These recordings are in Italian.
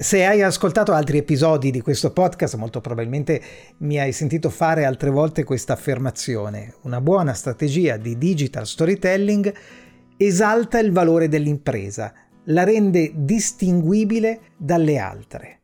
Se hai ascoltato altri episodi di questo podcast, molto probabilmente mi hai sentito fare altre volte questa affermazione. Una buona strategia di digital storytelling esalta il valore dell'impresa, la rende distinguibile dalle altre.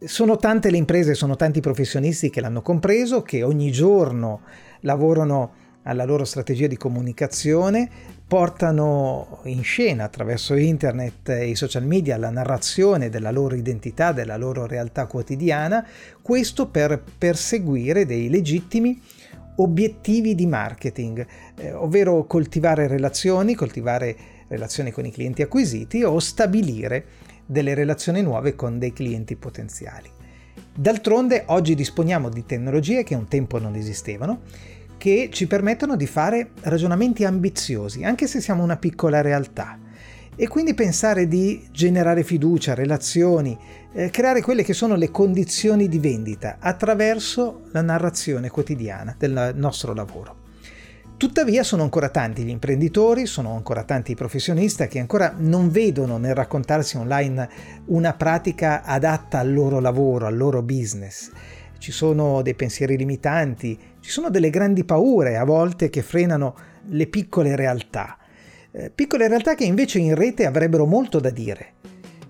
Sono tante le imprese, sono tanti professionisti che l'hanno compreso, che ogni giorno lavorano alla loro strategia di comunicazione, portano in scena attraverso internet e i social media la narrazione della loro identità, della loro realtà quotidiana, questo per perseguire dei legittimi obiettivi di marketing, eh, ovvero coltivare relazioni, coltivare relazioni con i clienti acquisiti o stabilire delle relazioni nuove con dei clienti potenziali. D'altronde oggi disponiamo di tecnologie che un tempo non esistevano che ci permettono di fare ragionamenti ambiziosi, anche se siamo una piccola realtà. E quindi pensare di generare fiducia, relazioni, eh, creare quelle che sono le condizioni di vendita attraverso la narrazione quotidiana del nostro lavoro. Tuttavia sono ancora tanti gli imprenditori, sono ancora tanti i professionisti che ancora non vedono nel raccontarsi online una pratica adatta al loro lavoro, al loro business ci sono dei pensieri limitanti, ci sono delle grandi paure a volte che frenano le piccole realtà. Eh, piccole realtà che invece in rete avrebbero molto da dire.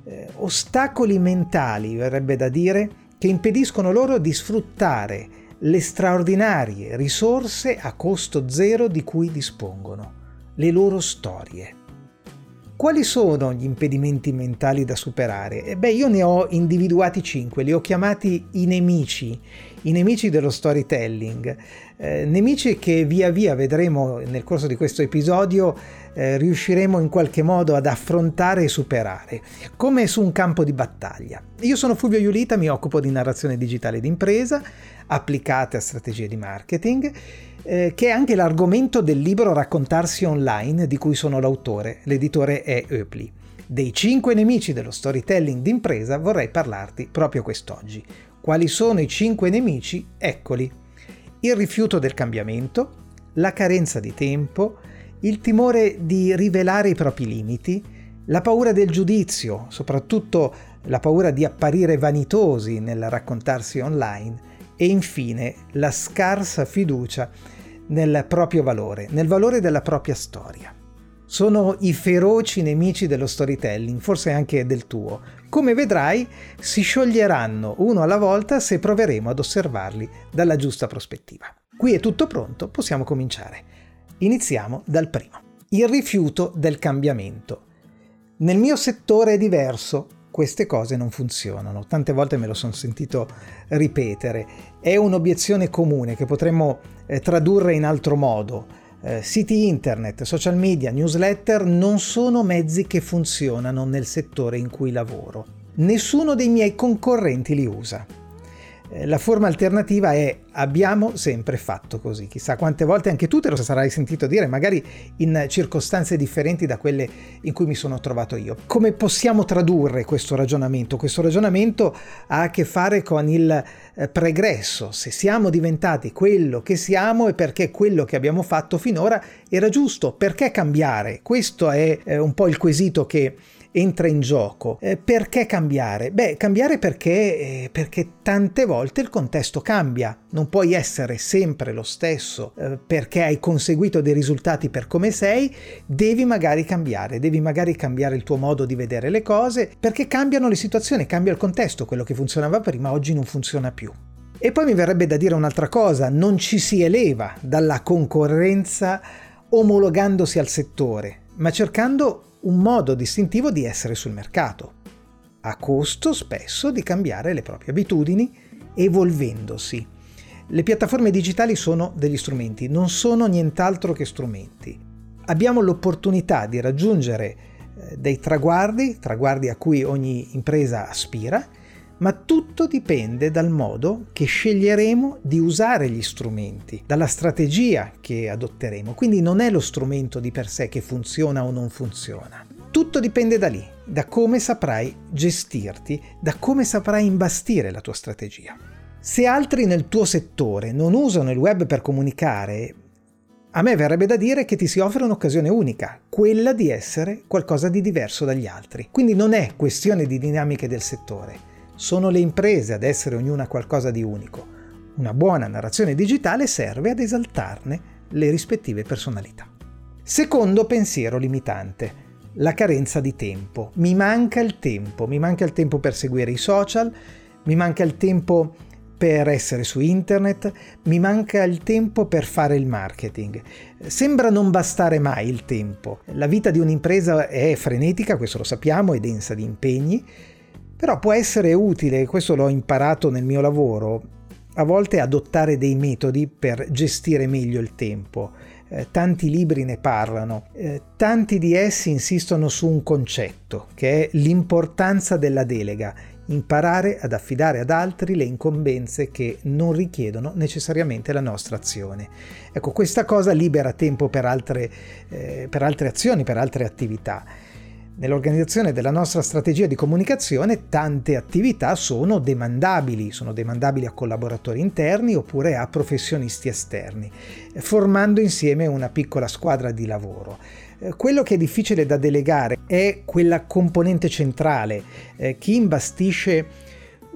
Eh, ostacoli mentali, verrebbe da dire, che impediscono loro di sfruttare le straordinarie risorse a costo zero di cui dispongono, le loro storie. Quali sono gli impedimenti mentali da superare? Eh beh, io ne ho individuati cinque, li ho chiamati i nemici, i nemici dello storytelling, eh, nemici che via via vedremo nel corso di questo episodio eh, riusciremo in qualche modo ad affrontare e superare, come su un campo di battaglia. Io sono Fulvio Iulita, mi occupo di narrazione digitale d'impresa applicate a strategie di marketing eh, che è anche l'argomento del libro Raccontarsi online di cui sono l'autore. L'editore è Eupli. Dei cinque nemici dello storytelling d'impresa vorrei parlarti proprio quest'oggi. Quali sono i cinque nemici? Eccoli. Il rifiuto del cambiamento, la carenza di tempo, il timore di rivelare i propri limiti, la paura del giudizio, soprattutto la paura di apparire vanitosi nel raccontarsi online e infine la scarsa fiducia nel proprio valore, nel valore della propria storia. Sono i feroci nemici dello storytelling, forse anche del tuo. Come vedrai, si scioglieranno uno alla volta se proveremo ad osservarli dalla giusta prospettiva. Qui è tutto pronto, possiamo cominciare. Iniziamo dal primo. Il rifiuto del cambiamento. Nel mio settore è diverso, queste cose non funzionano. Tante volte me lo sono sentito ripetere. È un'obiezione comune che potremmo eh, tradurre in altro modo. Eh, siti internet, social media, newsletter non sono mezzi che funzionano nel settore in cui lavoro. Nessuno dei miei concorrenti li usa. Eh, la forma alternativa è abbiamo sempre fatto così. Chissà quante volte anche tu te lo sarai sentito dire, magari in circostanze differenti da quelle in cui mi sono trovato io. Come possiamo tradurre questo ragionamento? Questo ragionamento ha a che fare con il eh, pregresso. Se siamo diventati quello che siamo è perché quello che abbiamo fatto finora era giusto. Perché cambiare? Questo è eh, un po' il quesito che entra in gioco. Eh, perché cambiare? Beh, cambiare perché, eh, perché tante volte il contesto cambia. Non puoi essere sempre lo stesso eh, perché hai conseguito dei risultati per come sei, devi magari cambiare, devi magari cambiare il tuo modo di vedere le cose perché cambiano le situazioni, cambia il contesto, quello che funzionava prima oggi non funziona più. E poi mi verrebbe da dire un'altra cosa, non ci si eleva dalla concorrenza omologandosi al settore, ma cercando un modo distintivo di essere sul mercato, a costo spesso di cambiare le proprie abitudini evolvendosi. Le piattaforme digitali sono degli strumenti, non sono nient'altro che strumenti. Abbiamo l'opportunità di raggiungere eh, dei traguardi, traguardi a cui ogni impresa aspira, ma tutto dipende dal modo che sceglieremo di usare gli strumenti, dalla strategia che adotteremo. Quindi non è lo strumento di per sé che funziona o non funziona. Tutto dipende da lì, da come saprai gestirti, da come saprai imbastire la tua strategia. Se altri nel tuo settore non usano il web per comunicare, a me verrebbe da dire che ti si offre un'occasione unica, quella di essere qualcosa di diverso dagli altri. Quindi non è questione di dinamiche del settore, sono le imprese ad essere ognuna qualcosa di unico. Una buona narrazione digitale serve ad esaltarne le rispettive personalità. Secondo pensiero limitante, la carenza di tempo. Mi manca il tempo, mi manca il tempo per seguire i social, mi manca il tempo per essere su internet, mi manca il tempo per fare il marketing. Sembra non bastare mai il tempo. La vita di un'impresa è frenetica, questo lo sappiamo, è densa di impegni però può essere utile, questo l'ho imparato nel mio lavoro, a volte adottare dei metodi per gestire meglio il tempo. Eh, tanti libri ne parlano, eh, tanti di essi insistono su un concetto, che è l'importanza della delega, imparare ad affidare ad altri le incombenze che non richiedono necessariamente la nostra azione. Ecco, questa cosa libera tempo per altre, eh, per altre azioni, per altre attività. Nell'organizzazione della nostra strategia di comunicazione tante attività sono demandabili, sono demandabili a collaboratori interni oppure a professionisti esterni, formando insieme una piccola squadra di lavoro. Eh, quello che è difficile da delegare è quella componente centrale, eh, chi imbastisce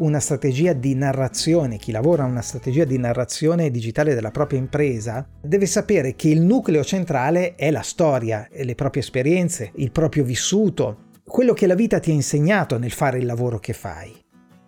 una strategia di narrazione, chi lavora una strategia di narrazione digitale della propria impresa, deve sapere che il nucleo centrale è la storia, le proprie esperienze, il proprio vissuto, quello che la vita ti ha insegnato nel fare il lavoro che fai.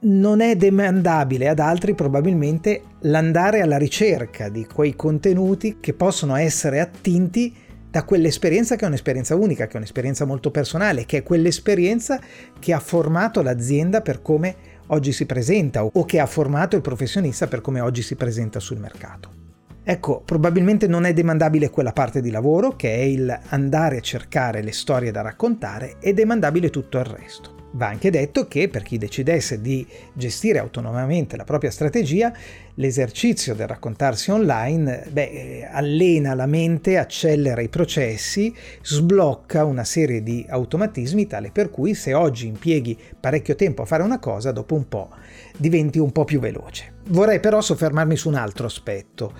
Non è demandabile ad altri probabilmente l'andare alla ricerca di quei contenuti che possono essere attinti da quell'esperienza che è un'esperienza unica, che è un'esperienza molto personale, che è quell'esperienza che ha formato l'azienda per come oggi si presenta o che ha formato il professionista per come oggi si presenta sul mercato. Ecco, probabilmente non è demandabile quella parte di lavoro che è il andare a cercare le storie da raccontare, è demandabile tutto il resto. Va anche detto che per chi decidesse di gestire autonomamente la propria strategia, l'esercizio del raccontarsi online beh, allena la mente, accelera i processi, sblocca una serie di automatismi tale per cui se oggi impieghi parecchio tempo a fare una cosa, dopo un po' diventi un po' più veloce. Vorrei però soffermarmi su un altro aspetto.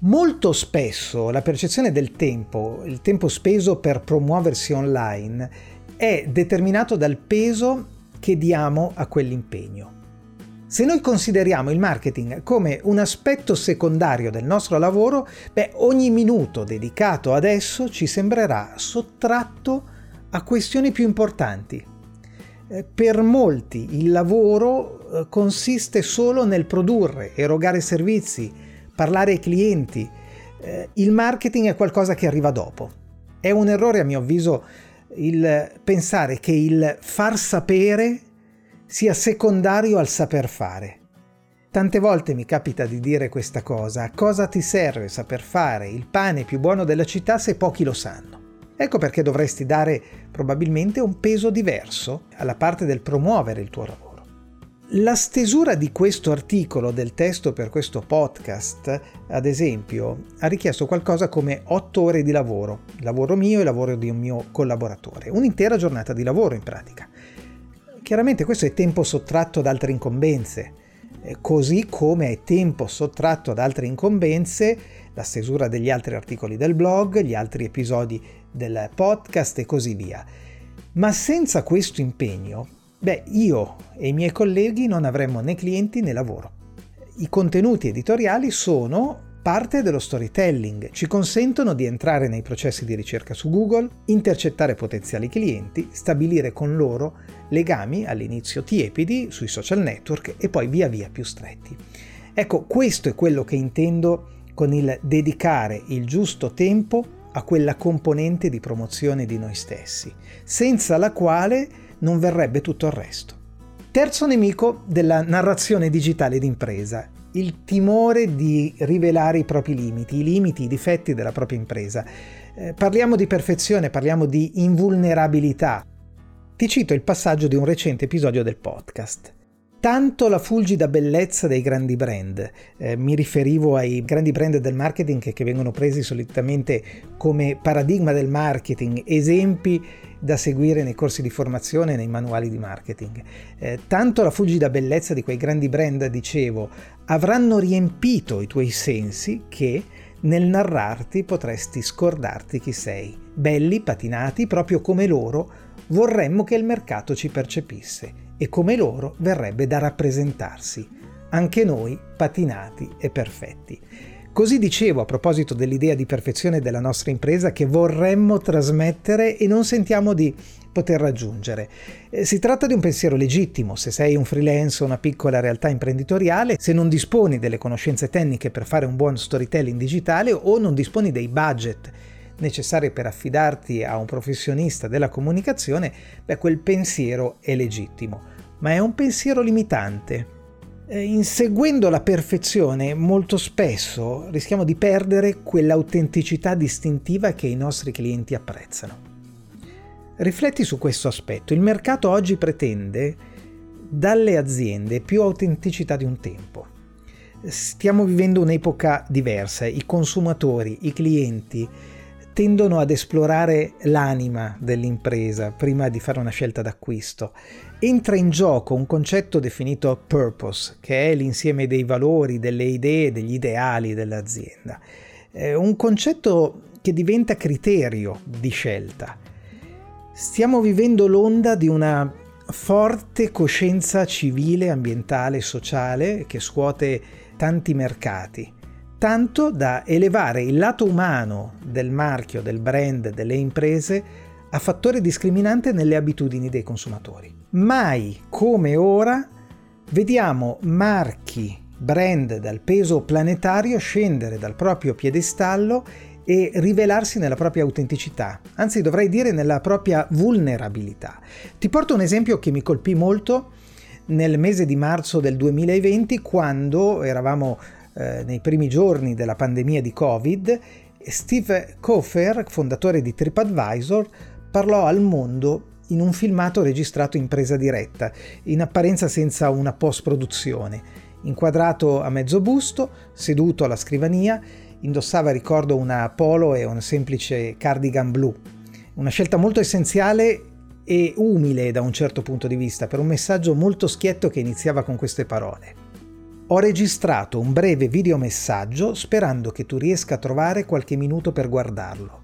Molto spesso la percezione del tempo, il tempo speso per promuoversi online, è determinato dal peso che diamo a quell'impegno. Se noi consideriamo il marketing come un aspetto secondario del nostro lavoro, beh, ogni minuto dedicato ad esso ci sembrerà sottratto a questioni più importanti. Eh, per molti il lavoro eh, consiste solo nel produrre, erogare servizi, parlare ai clienti. Eh, il marketing è qualcosa che arriva dopo. È un errore a mio avviso il pensare che il far sapere sia secondario al saper fare. Tante volte mi capita di dire questa cosa, a cosa ti serve saper fare il pane più buono della città se pochi lo sanno? Ecco perché dovresti dare probabilmente un peso diverso alla parte del promuovere il tuo lavoro. La stesura di questo articolo del testo per questo podcast, ad esempio, ha richiesto qualcosa come 8 ore di lavoro, lavoro mio e lavoro di un mio collaboratore, un'intera giornata di lavoro in pratica. Chiaramente questo è tempo sottratto ad altre incombenze, eh, così come è tempo sottratto ad altre incombenze la stesura degli altri articoli del blog, gli altri episodi del podcast e così via. Ma senza questo impegno Beh, io e i miei colleghi non avremmo né clienti né lavoro. I contenuti editoriali sono parte dello storytelling, ci consentono di entrare nei processi di ricerca su Google, intercettare potenziali clienti, stabilire con loro legami all'inizio tiepidi sui social network e poi via via più stretti. Ecco, questo è quello che intendo con il dedicare il giusto tempo a quella componente di promozione di noi stessi, senza la quale non verrebbe tutto il resto. Terzo nemico della narrazione digitale d'impresa, il timore di rivelare i propri limiti, i limiti, i difetti della propria impresa. Eh, parliamo di perfezione, parliamo di invulnerabilità. Ti cito il passaggio di un recente episodio del podcast. tanto la fulgida bellezza dei grandi brand. Eh, mi riferivo ai grandi brand del marketing che, che, vengono presi solitamente come paradigma del marketing, esempi da seguire nei corsi di formazione e nei manuali di marketing. Eh, tanto la fulgida bellezza di quei grandi brand, dicevo, avranno riempito i tuoi sensi che nel narrarti potresti scordarti chi sei. Belli, patinati, proprio come loro, vorremmo che il mercato ci percepisse e come loro verrebbe da rappresentarsi, anche noi patinati e perfetti. Così dicevo a proposito dell'idea di perfezione della nostra impresa che vorremmo trasmettere e non sentiamo di poter raggiungere. Eh, si tratta di un pensiero legittimo, se sei un freelance o una piccola realtà imprenditoriale, se non disponi delle conoscenze tecniche per fare un buon storytelling digitale o non disponi dei budget necessari per affidarti a un professionista della comunicazione, beh, quel pensiero è legittimo, ma è un pensiero limitante. Eh, inseguendo la perfezione molto spesso rischiamo di perdere quell'autenticità distintiva che i nostri clienti apprezzano. Rifletti su questo aspetto. Il mercato oggi pretende dalle aziende più autenticità di un tempo. Stiamo vivendo un'epoca diversa, i consumatori, i clienti, tendono ad esplorare l'anima dell'impresa prima di fare una scelta d'acquisto. Entra in gioco un concetto definito purpose, che è l'insieme dei valori, delle idee, degli ideali dell'azienda. È un concetto che diventa criterio di scelta. Stiamo vivendo l'onda di una forte coscienza civile, ambientale e sociale che scuote tanti mercati tanto da elevare il lato umano del marchio, del brand, delle imprese a fattore discriminante nelle abitudini dei consumatori. Mai come ora vediamo marchi, brand dal peso planetario scendere dal proprio piedestallo e rivelarsi nella propria autenticità, anzi dovrei dire nella propria vulnerabilità. Ti porto un esempio che mi colpì molto nel mese di marzo del 2020 quando eravamo eh, nei primi giorni della pandemia di Covid, Steve Kofer, fondatore di TripAdvisor, parlò al mondo in un filmato registrato in presa diretta, in apparenza senza una post-produzione. Inquadrato a mezzo busto, seduto alla scrivania, indossava, ricordo, una polo e un semplice cardigan blu. Una scelta molto essenziale e umile da un certo punto di vista, per un messaggio molto schietto che iniziava con queste parole. Ho registrato un breve videomessaggio sperando che tu riesca a trovare qualche minuto per guardarlo.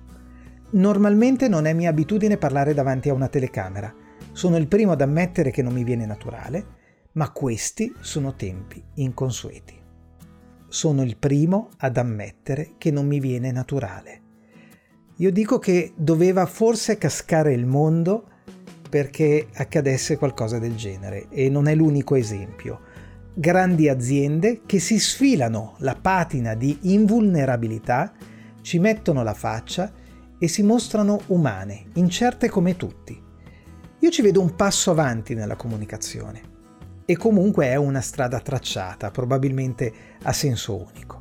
Normalmente non è mia abitudine parlare davanti a una telecamera. Sono il primo ad ammettere che non mi viene naturale, ma questi sono tempi inconsueti. Sono il primo ad ammettere che non mi viene naturale. Io dico che doveva forse cascare il mondo perché accadesse qualcosa del genere e non è l'unico esempio grandi aziende che si sfilano la patina di invulnerabilità, ci mettono la faccia e si mostrano umane, incerte come tutti. Io ci vedo un passo avanti nella comunicazione e comunque è una strada tracciata, probabilmente a senso unico.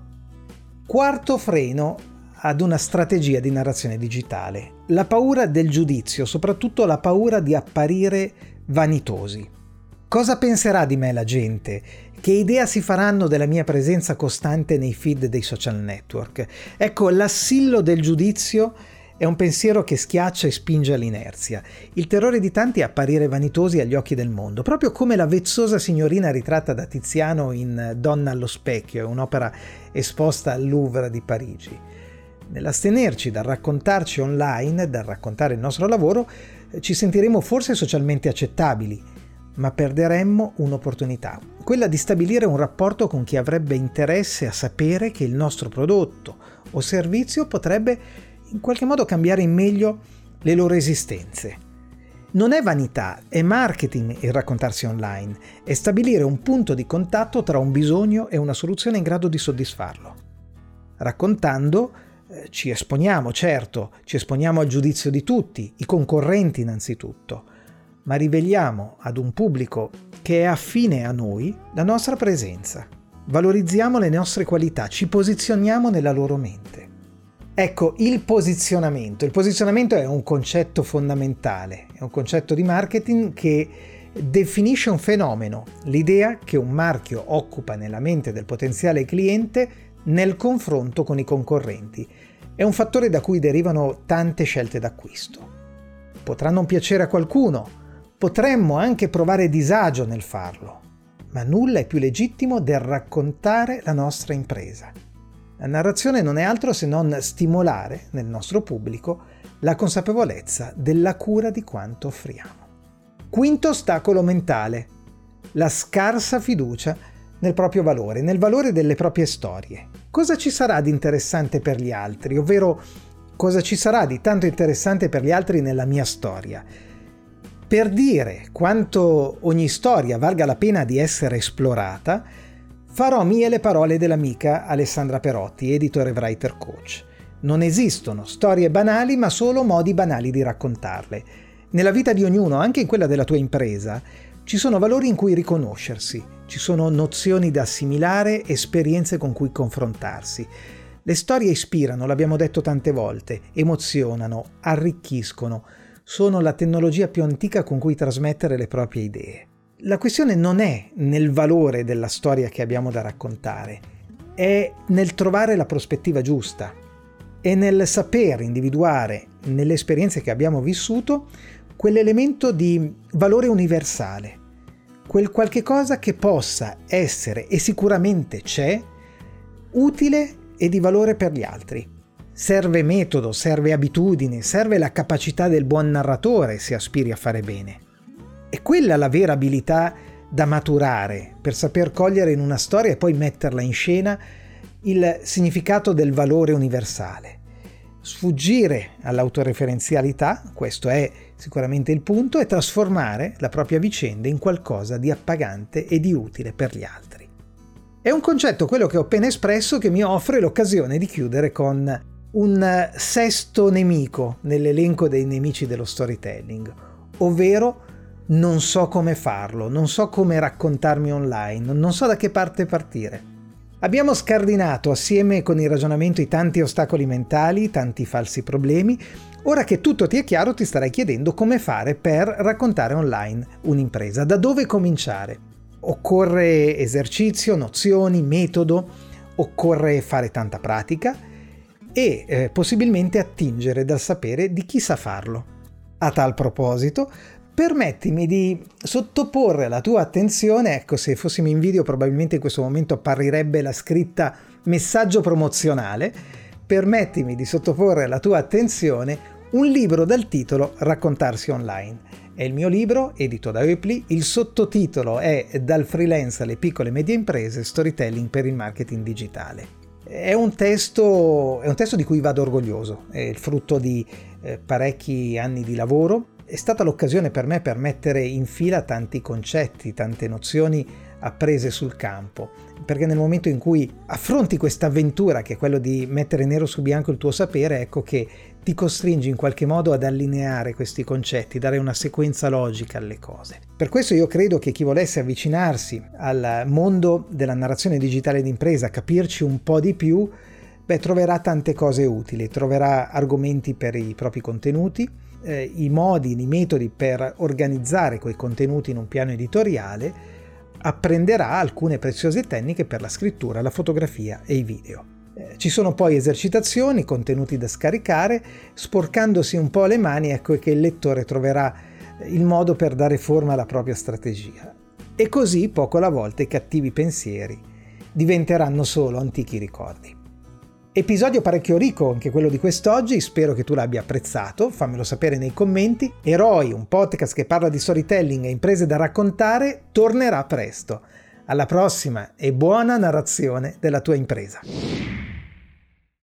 Quarto freno ad una strategia di narrazione digitale, la paura del giudizio, soprattutto la paura di apparire vanitosi. Cosa penserà di me la gente? Che idea si faranno della mia presenza costante nei feed dei social network? Ecco, l'assillo del giudizio è un pensiero che schiaccia e spinge all'inerzia. Il terrore di tanti è apparire vanitosi agli occhi del mondo, proprio come la vezzosa signorina ritratta da Tiziano in Donna allo specchio, un'opera esposta al Louvre di Parigi. Nell'astenerci dal raccontarci online, dal raccontare il nostro lavoro, ci sentiremo forse socialmente accettabili, ma perderemmo un'opportunità, quella di stabilire un rapporto con chi avrebbe interesse a sapere che il nostro prodotto o servizio potrebbe in qualche modo cambiare in meglio le loro esistenze. Non è vanità, è marketing il raccontarsi online, è stabilire un punto di contatto tra un bisogno e una soluzione in grado di soddisfarlo. Raccontando eh, ci esponiamo, certo, ci esponiamo al giudizio di tutti, i concorrenti innanzitutto, ma riveliamo ad un pubblico che è affine a noi la nostra presenza. Valorizziamo le nostre qualità, ci posizioniamo nella loro mente. Ecco, il posizionamento. Il posizionamento è un concetto fondamentale, è un concetto di marketing che definisce un fenomeno, l'idea che un marchio occupa nella mente del potenziale cliente nel confronto con i concorrenti. È un fattore da cui derivano tante scelte d'acquisto. Potrà non piacere a qualcuno, potremmo anche provare disagio nel farlo, ma nulla è più legittimo del raccontare la nostra impresa. La narrazione non è altro se non stimolare nel nostro pubblico la consapevolezza della cura di quanto offriamo. Quinto ostacolo mentale, la scarsa fiducia nel proprio valore, nel valore delle proprie storie. Cosa ci sarà di interessante per gli altri, ovvero cosa ci sarà di tanto interessante per gli altri nella mia storia? Per dire quanto ogni storia valga la pena di essere esplorata, farò mie le parole dell'amica Alessandra Perotti, editor e writer coach. Non esistono storie banali, ma solo modi banali di raccontarle. Nella vita di ognuno, anche in quella della tua impresa, ci sono valori in cui riconoscersi, ci sono nozioni da assimilare, esperienze con cui confrontarsi. Le storie ispirano, l'abbiamo detto tante volte, emozionano, arricchiscono, sono la tecnologia più antica con cui trasmettere le proprie idee. La questione non è nel valore della storia che abbiamo da raccontare, è nel trovare la prospettiva giusta, è nel saper individuare nelle esperienze che abbiamo vissuto quell'elemento di valore universale, quel qualche cosa che possa essere e sicuramente c'è utile e di valore per gli altri. Serve metodo, serve abitudine, serve la capacità del buon narratore se aspiri a fare bene. È quella la vera abilità da maturare per saper cogliere in una storia e poi metterla in scena il significato del valore universale. Sfuggire all'autoreferenzialità, questo è sicuramente il punto, e trasformare la propria vicenda in qualcosa di appagante e di utile per gli altri. È un concetto, quello che ho appena espresso, che mi offre l'occasione di chiudere con un sesto nemico nell'elenco dei nemici dello storytelling, ovvero non so come farlo, non so come raccontarmi online, non so da che parte partire. Abbiamo scardinato assieme con il ragionamento i tanti ostacoli mentali, tanti falsi problemi. Ora che tutto ti è chiaro ti starai chiedendo come fare per raccontare online un'impresa, da dove cominciare. Occorre esercizio, nozioni, metodo, occorre fare tanta pratica e eh, possibilmente attingere dal sapere di chi sa farlo. A tal proposito, permettimi di sottoporre alla tua attenzione, ecco se fossimo in video probabilmente in questo momento apparirebbe la scritta messaggio promozionale, permettimi di sottoporre alla tua attenzione un libro dal titolo Raccontarsi online. È il mio libro, edito da Eupli, il sottotitolo è Dal freelance alle piccole e medie imprese, storytelling per il marketing digitale. È un, testo, è un testo di cui vado orgoglioso, è il frutto di eh, parecchi anni di lavoro, è stata l'occasione per me per mettere in fila tanti concetti, tante nozioni apprese sul campo, perché nel momento in cui affronti questa avventura che è quello di mettere nero su bianco il tuo sapere, ecco che ti costringi in qualche modo ad allineare questi concetti, dare una sequenza logica alle cose. Per questo io credo che chi volesse avvicinarsi al mondo della narrazione digitale d'impresa, capirci un po' di più, beh, troverà tante cose utili, troverà argomenti per i propri contenuti, eh, i modi, i metodi per organizzare quei contenuti in un piano editoriale, apprenderà alcune preziose tecniche per la scrittura, la fotografia e i video. Eh, ci sono poi esercitazioni, contenuti da scaricare, sporcandosi un po' le mani ecco che il lettore troverà il modo per dare forma alla propria strategia. E così poco alla volta i cattivi pensieri diventeranno solo antichi ricordi. Episodio parecchio ricco anche quello di quest'oggi, spero che tu l'abbia apprezzato, fammelo sapere nei commenti. Eroi, un podcast che parla di storytelling e imprese da raccontare, tornerà presto. Alla prossima e buona narrazione della tua impresa.